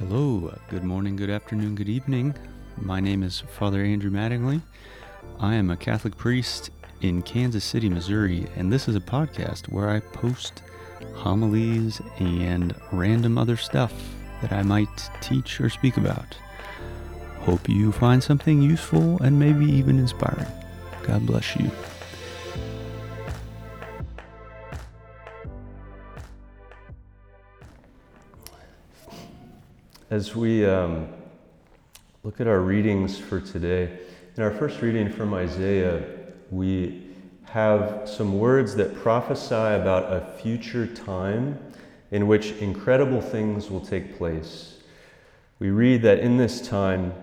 Hello, good morning, good afternoon, good evening. My name is Father Andrew Mattingly. I am a Catholic priest in Kansas City, Missouri, and this is a podcast where I post homilies and random other stuff that I might teach or speak about. Hope you find something useful and maybe even inspiring. God bless you. As we um, look at our readings for today, in our first reading from Isaiah, we have some words that prophesy about a future time in which incredible things will take place. We read that in this time,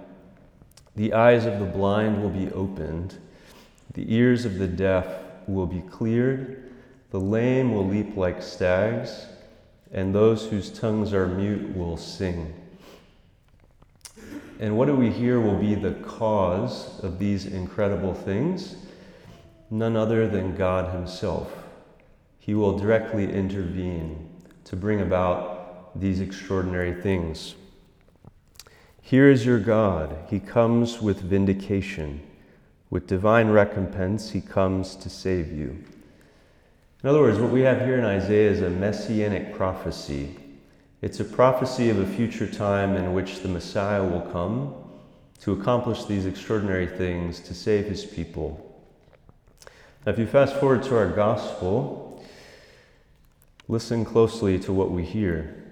the eyes of the blind will be opened, the ears of the deaf will be cleared, the lame will leap like stags, and those whose tongues are mute will sing. And what do we hear will be the cause of these incredible things? None other than God Himself. He will directly intervene to bring about these extraordinary things. Here is your God. He comes with vindication. With divine recompense, He comes to save you. In other words, what we have here in Isaiah is a messianic prophecy it's a prophecy of a future time in which the Messiah will come to accomplish these extraordinary things to save his people. Now, if you fast forward to our gospel, listen closely to what we hear.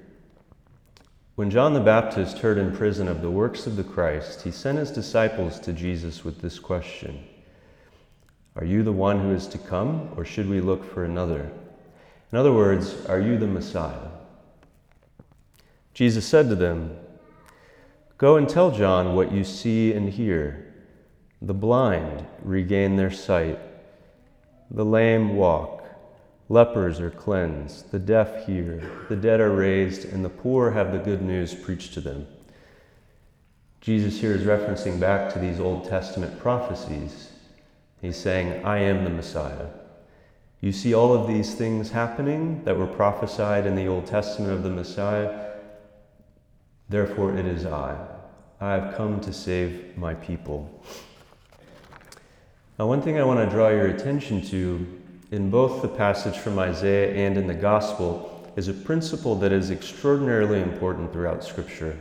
When John the Baptist heard in prison of the works of the Christ, he sent his disciples to Jesus with this question Are you the one who is to come, or should we look for another? In other words, are you the Messiah? Jesus said to them, Go and tell John what you see and hear. The blind regain their sight, the lame walk, lepers are cleansed, the deaf hear, the dead are raised, and the poor have the good news preached to them. Jesus here is referencing back to these Old Testament prophecies. He's saying, I am the Messiah. You see all of these things happening that were prophesied in the Old Testament of the Messiah Therefore, it is I. I have come to save my people. Now, one thing I want to draw your attention to in both the passage from Isaiah and in the Gospel is a principle that is extraordinarily important throughout Scripture.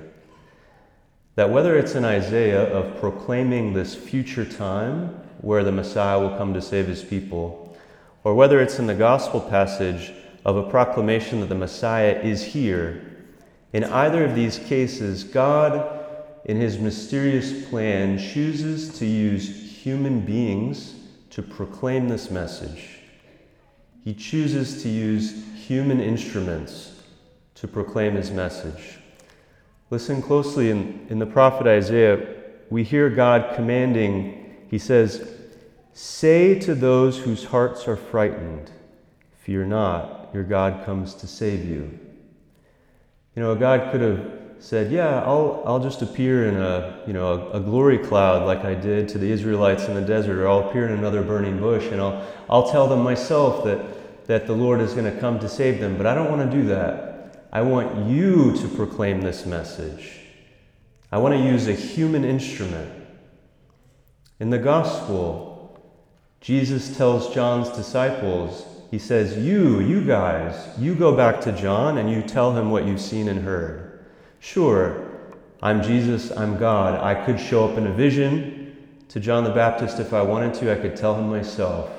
That whether it's in Isaiah of proclaiming this future time where the Messiah will come to save his people, or whether it's in the Gospel passage of a proclamation that the Messiah is here in either of these cases, God, in his mysterious plan, chooses to use human beings to proclaim this message. He chooses to use human instruments to proclaim his message. Listen closely in, in the prophet Isaiah, we hear God commanding, he says, Say to those whose hearts are frightened, Fear not, your God comes to save you. You know, God could have said, "Yeah, I'll I'll just appear in a you know a, a, glory cloud like I did to the Israelites in the desert, or I'll appear in another burning bush, and I'll I'll tell them myself that that the Lord is going to come to save them." But I don't want to do that. I want you to proclaim this message. I want to use a human instrument. In the gospel, Jesus tells John's disciples he says, You, you guys, you go back to John and you tell him what you've seen and heard. Sure, I'm Jesus, I'm God. I could show up in a vision to John the Baptist if I wanted to. I could tell him myself.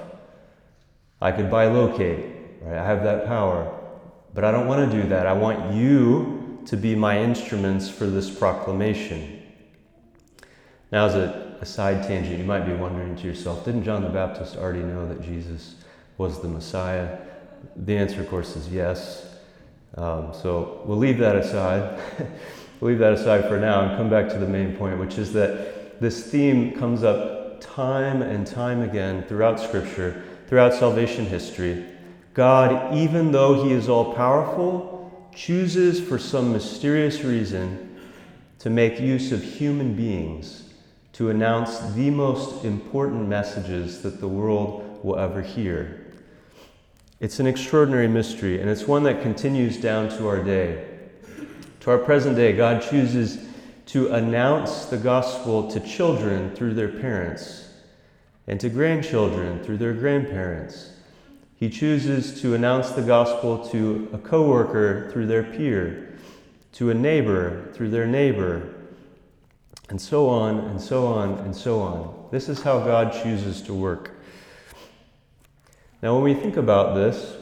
I could bilocate, right? I have that power. But I don't want to do that. I want you to be my instruments for this proclamation. Now, as a, a side tangent, you might be wondering to yourself, didn't John the Baptist already know that Jesus was the Messiah? The answer, of course, is yes. Um, so we'll leave that aside. we'll leave that aside for now and come back to the main point, which is that this theme comes up time and time again throughout Scripture, throughout salvation history. God, even though He is all powerful, chooses for some mysterious reason to make use of human beings to announce the most important messages that the world will ever hear. It's an extraordinary mystery, and it's one that continues down to our day. to our present day, God chooses to announce the gospel to children through their parents and to grandchildren through their grandparents. He chooses to announce the gospel to a coworker through their peer, to a neighbor through their neighbor, and so on and so on and so on. This is how God chooses to work. Now, when we think about this,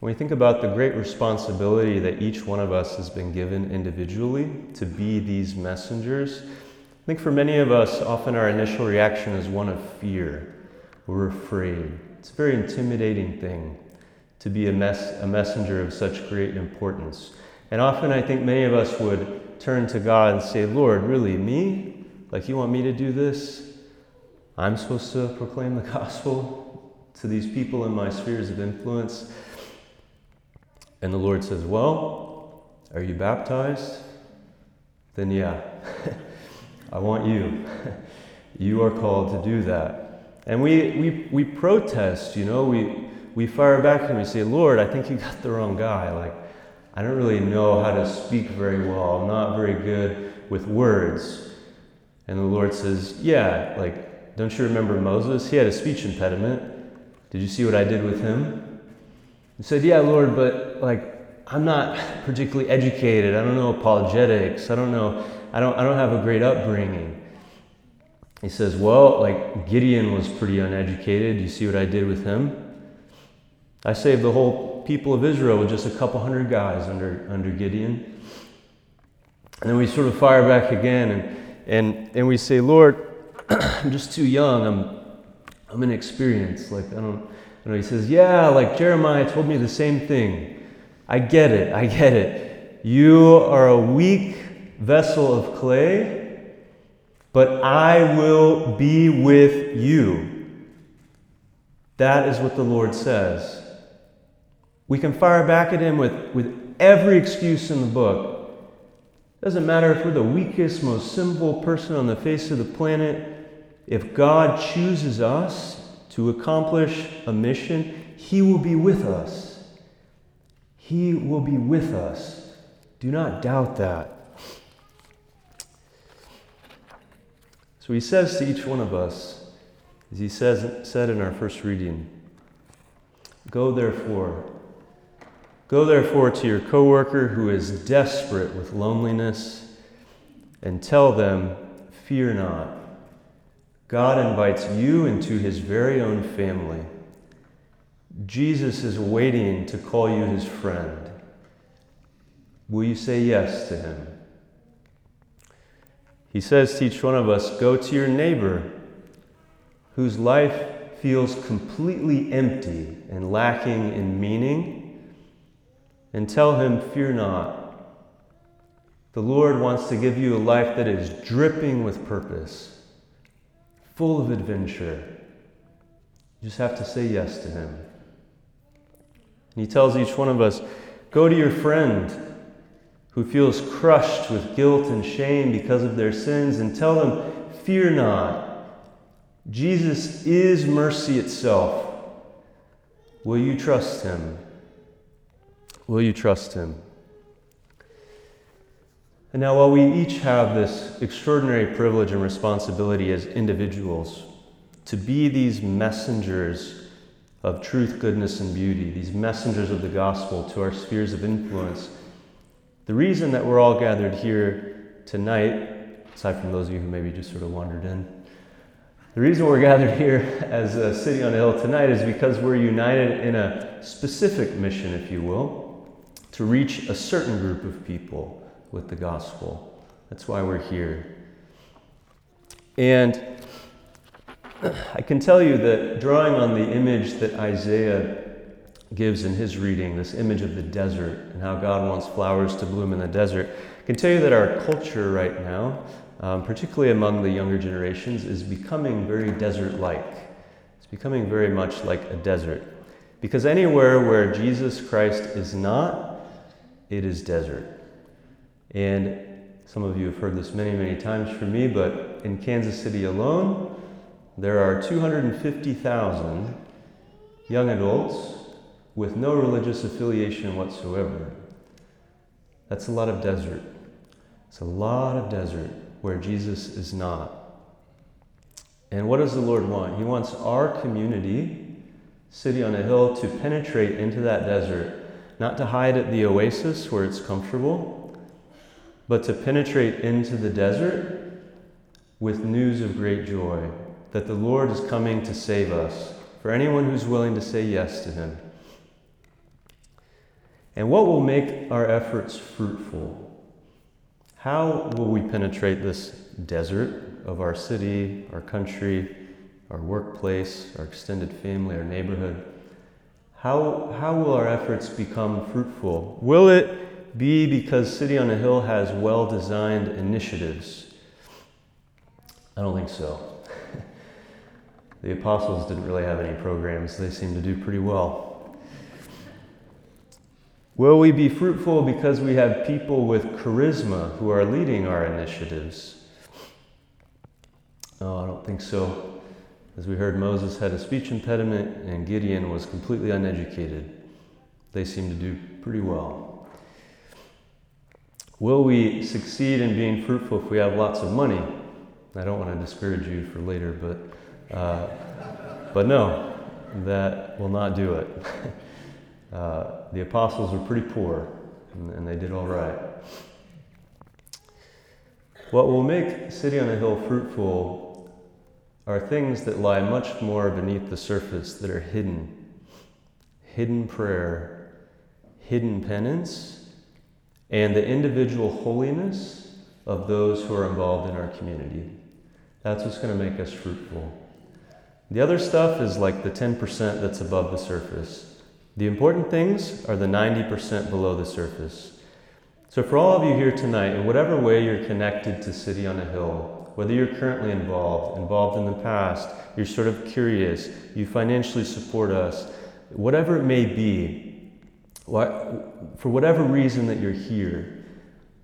when we think about the great responsibility that each one of us has been given individually to be these messengers, I think for many of us, often our initial reaction is one of fear. We're afraid. It's a very intimidating thing to be a, mess, a messenger of such great importance. And often I think many of us would turn to God and say, Lord, really, me? Like, you want me to do this? I'm supposed to proclaim the gospel to these people in my spheres of influence? And the Lord says, Well, are you baptized? Then, yeah, I want you. you are called to do that. And we, we, we protest, you know, we, we fire back and we say, Lord, I think you got the wrong guy. Like, I don't really know how to speak very well. I'm not very good with words. And the Lord says, Yeah, like, don't you remember Moses? He had a speech impediment. Did you see what I did with him? He said, Yeah, Lord, but like, I'm not particularly educated. I don't know apologetics. I don't know, I don't, I don't have a great upbringing. He says, Well, like, Gideon was pretty uneducated. You see what I did with him? I saved the whole people of Israel with just a couple hundred guys under, under Gideon. And then we sort of fire back again and, and, and we say, Lord, I'm just too young. I'm, I'm inexperienced. Like, I don't, and he says, Yeah, like Jeremiah told me the same thing. I get it. I get it. You are a weak vessel of clay, but I will be with you. That is what the Lord says. We can fire back at him with, with every excuse in the book. Doesn't matter if we're the weakest, most simple person on the face of the planet. If God chooses us, to accomplish a mission, He will be with us. He will be with us. Do not doubt that. So He says to each one of us, as He says, said in our first reading, Go therefore. Go therefore to your coworker who is desperate with loneliness and tell them, Fear not. God invites you into his very own family. Jesus is waiting to call you his friend. Will you say yes to him? He says to each one of us go to your neighbor whose life feels completely empty and lacking in meaning, and tell him, Fear not. The Lord wants to give you a life that is dripping with purpose full of adventure. You just have to say yes to Him. And He tells each one of us go to your friend who feels crushed with guilt and shame because of their sins and tell them, Fear not. Jesus is mercy itself. Will you trust Him? Will you trust Him? And now, while we each have this extraordinary privilege and responsibility as individuals to be these messengers of truth, goodness, and beauty, these messengers of the gospel to our spheres of influence, the reason that we're all gathered here tonight, aside from those of you who maybe just sort of wandered in, the reason we're gathered here as a city on a hill tonight is because we're united in a specific mission, if you will, to reach a certain group of people with the gospel. That's why we're here. And I can tell you that drawing on the image that Isaiah gives in his reading, this image of the desert and how God wants flowers to bloom in the desert, I can tell you that our culture right now, um, particularly among the younger generations, is becoming very desert like. It's becoming very much like a desert. Because anywhere where Jesus Christ is not, it is desert. And some of you have heard this many, many times from me, but in Kansas City alone, there are 250,000 young adults with no religious affiliation whatsoever. That's a lot of desert. It's a lot of desert where Jesus is not. And what does the Lord want? He wants our community, city on a hill, to penetrate into that desert, not to hide at the oasis where it's comfortable, but to penetrate into the desert with news of great joy that the Lord is coming to save us for anyone who's willing to say yes to Him. And what will make our efforts fruitful? How will we penetrate this desert of our city, our country, our workplace, our extended family, our neighborhood? How, how will our efforts become fruitful? Will it be because City on a Hill has well designed initiatives? I don't think so. the apostles didn't really have any programs, they seemed to do pretty well. Will we be fruitful because we have people with charisma who are leading our initiatives? No, I don't think so. As we heard, Moses had a speech impediment and Gideon was completely uneducated. They seem to do pretty well. Will we succeed in being fruitful if we have lots of money? I don't want to discourage you for later, but, uh, but no, that will not do it. uh, the apostles were pretty poor, and, and they did all right. What will make City on a Hill fruitful are things that lie much more beneath the surface that are hidden hidden prayer, hidden penance, and the individual holiness of those who are involved in our community. That's what's going to make us fruitful. The other stuff is like the 10% that's above the surface. The important things are the 90% below the surface. So, for all of you here tonight, in whatever way you're connected to City on a Hill, whether you're currently involved, involved in the past, you're sort of curious, you financially support us, whatever it may be, for whatever reason that you're here,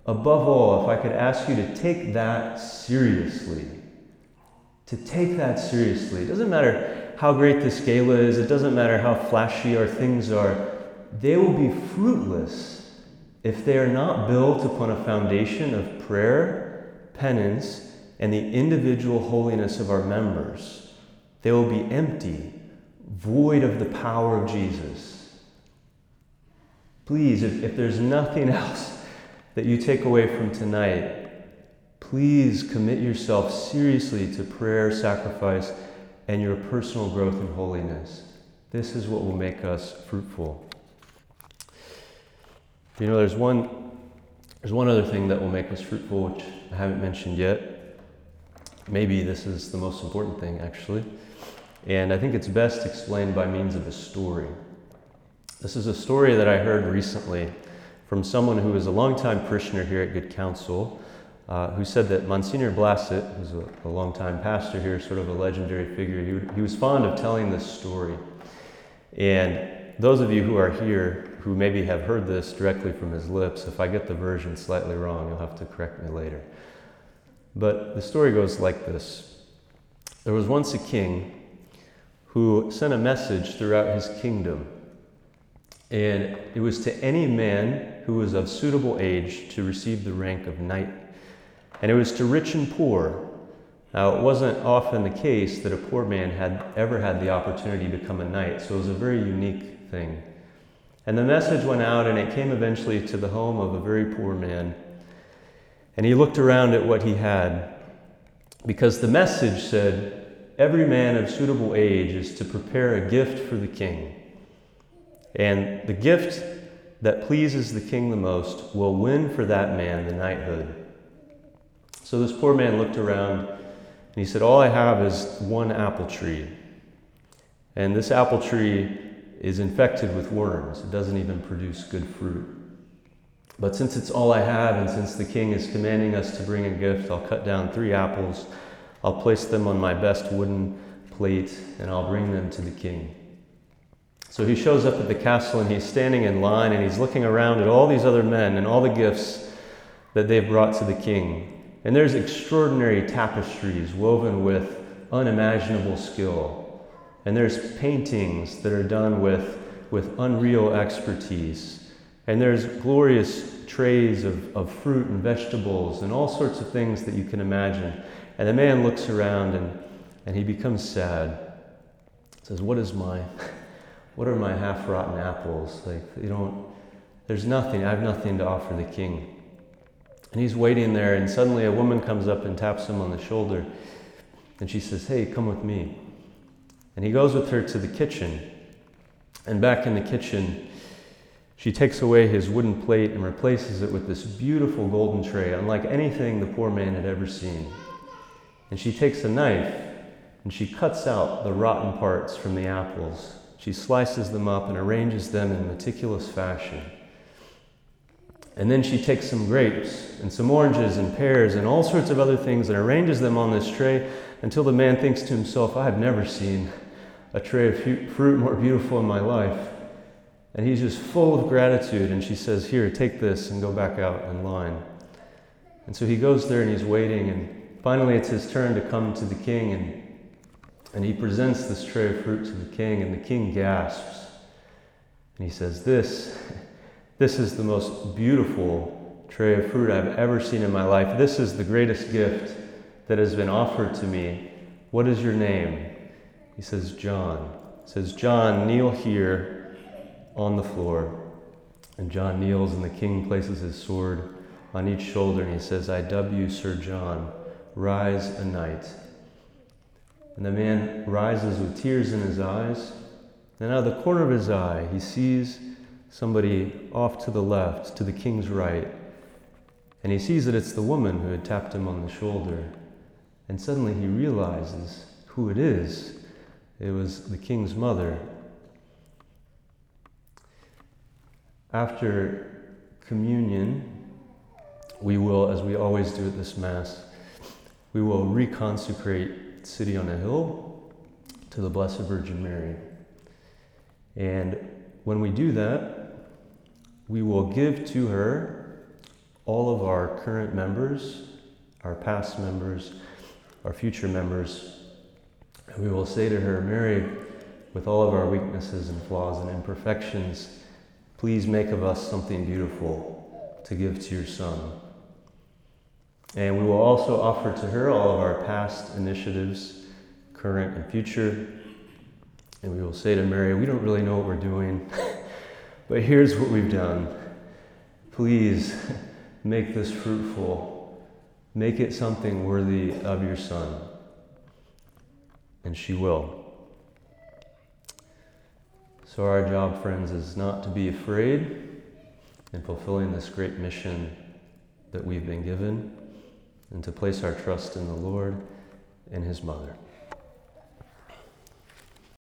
above all, if I could ask you to take that seriously, to take that seriously. It doesn't matter how great the scale is, it doesn't matter how flashy our things are, they will be fruitless if they are not built upon a foundation of prayer, penance, and the individual holiness of our members. They will be empty, void of the power of Jesus. Please, if, if there's nothing else that you take away from tonight, please commit yourself seriously to prayer, sacrifice, and your personal growth in holiness. This is what will make us fruitful. You know, there's one, there's one other thing that will make us fruitful, which I haven't mentioned yet. Maybe this is the most important thing, actually. And I think it's best explained by means of a story. This is a story that I heard recently from someone who is a longtime parishioner here at Good Counsel uh, who said that Monsignor Blassett, who's a, a longtime pastor here, sort of a legendary figure, he, he was fond of telling this story. And those of you who are here who maybe have heard this directly from his lips, if I get the version slightly wrong, you'll have to correct me later. But the story goes like this There was once a king who sent a message throughout his kingdom, and it was to any man who was of suitable age to receive the rank of knight and it was to rich and poor. Now, it wasn't often the case that a poor man had ever had the opportunity to become a knight, so it was a very unique thing. And the message went out, and it came eventually to the home of a very poor man. And he looked around at what he had, because the message said, Every man of suitable age is to prepare a gift for the king. And the gift that pleases the king the most will win for that man the knighthood. So this poor man looked around and he said, All I have is one apple tree. And this apple tree is infected with worms. It doesn't even produce good fruit. But since it's all I have, and since the king is commanding us to bring a gift, I'll cut down three apples. I'll place them on my best wooden plate, and I'll bring them to the king. So he shows up at the castle, and he's standing in line, and he's looking around at all these other men and all the gifts that they've brought to the king. And there's extraordinary tapestries woven with unimaginable skill. And there's paintings that are done with, with unreal expertise. And there's glorious trays of, of fruit and vegetables and all sorts of things that you can imagine. And the man looks around and, and he becomes sad. Says, What is my what are my half rotten apples? Like you don't there's nothing, I have nothing to offer the king. And he's waiting there, and suddenly a woman comes up and taps him on the shoulder. And she says, Hey, come with me. And he goes with her to the kitchen. And back in the kitchen, she takes away his wooden plate and replaces it with this beautiful golden tray, unlike anything the poor man had ever seen. And she takes a knife and she cuts out the rotten parts from the apples. She slices them up and arranges them in meticulous fashion. And then she takes some grapes and some oranges and pears and all sorts of other things and arranges them on this tray until the man thinks to himself, I have never seen a tray of fruit more beautiful in my life. And he's just full of gratitude. And she says, Here, take this and go back out in line. And so he goes there and he's waiting. And finally, it's his turn to come to the king. And, and he presents this tray of fruit to the king. And the king gasps. And he says, This, this is the most beautiful tray of fruit I've ever seen in my life. This is the greatest gift that has been offered to me. What is your name? He says, John. He says, John, kneel here on the floor. And John kneels, and the king places his sword on each shoulder, and he says, I dub you, Sir John, rise a knight. And the man rises with tears in his eyes, and out of the corner of his eye, he sees somebody off to the left, to the king's right, and he sees that it's the woman who had tapped him on the shoulder. And suddenly he realizes who it is. It was the king's mother, After communion, we will, as we always do at this Mass, we will reconsecrate City on a Hill to the Blessed Virgin Mary. And when we do that, we will give to her all of our current members, our past members, our future members. And we will say to her, Mary, with all of our weaknesses and flaws and imperfections, Please make of us something beautiful to give to your Son. And we will also offer to her all of our past initiatives, current and future. And we will say to Mary, We don't really know what we're doing, but here's what we've done. Please make this fruitful, make it something worthy of your Son. And she will. So, our job, friends, is not to be afraid in fulfilling this great mission that we've been given and to place our trust in the Lord and His Mother.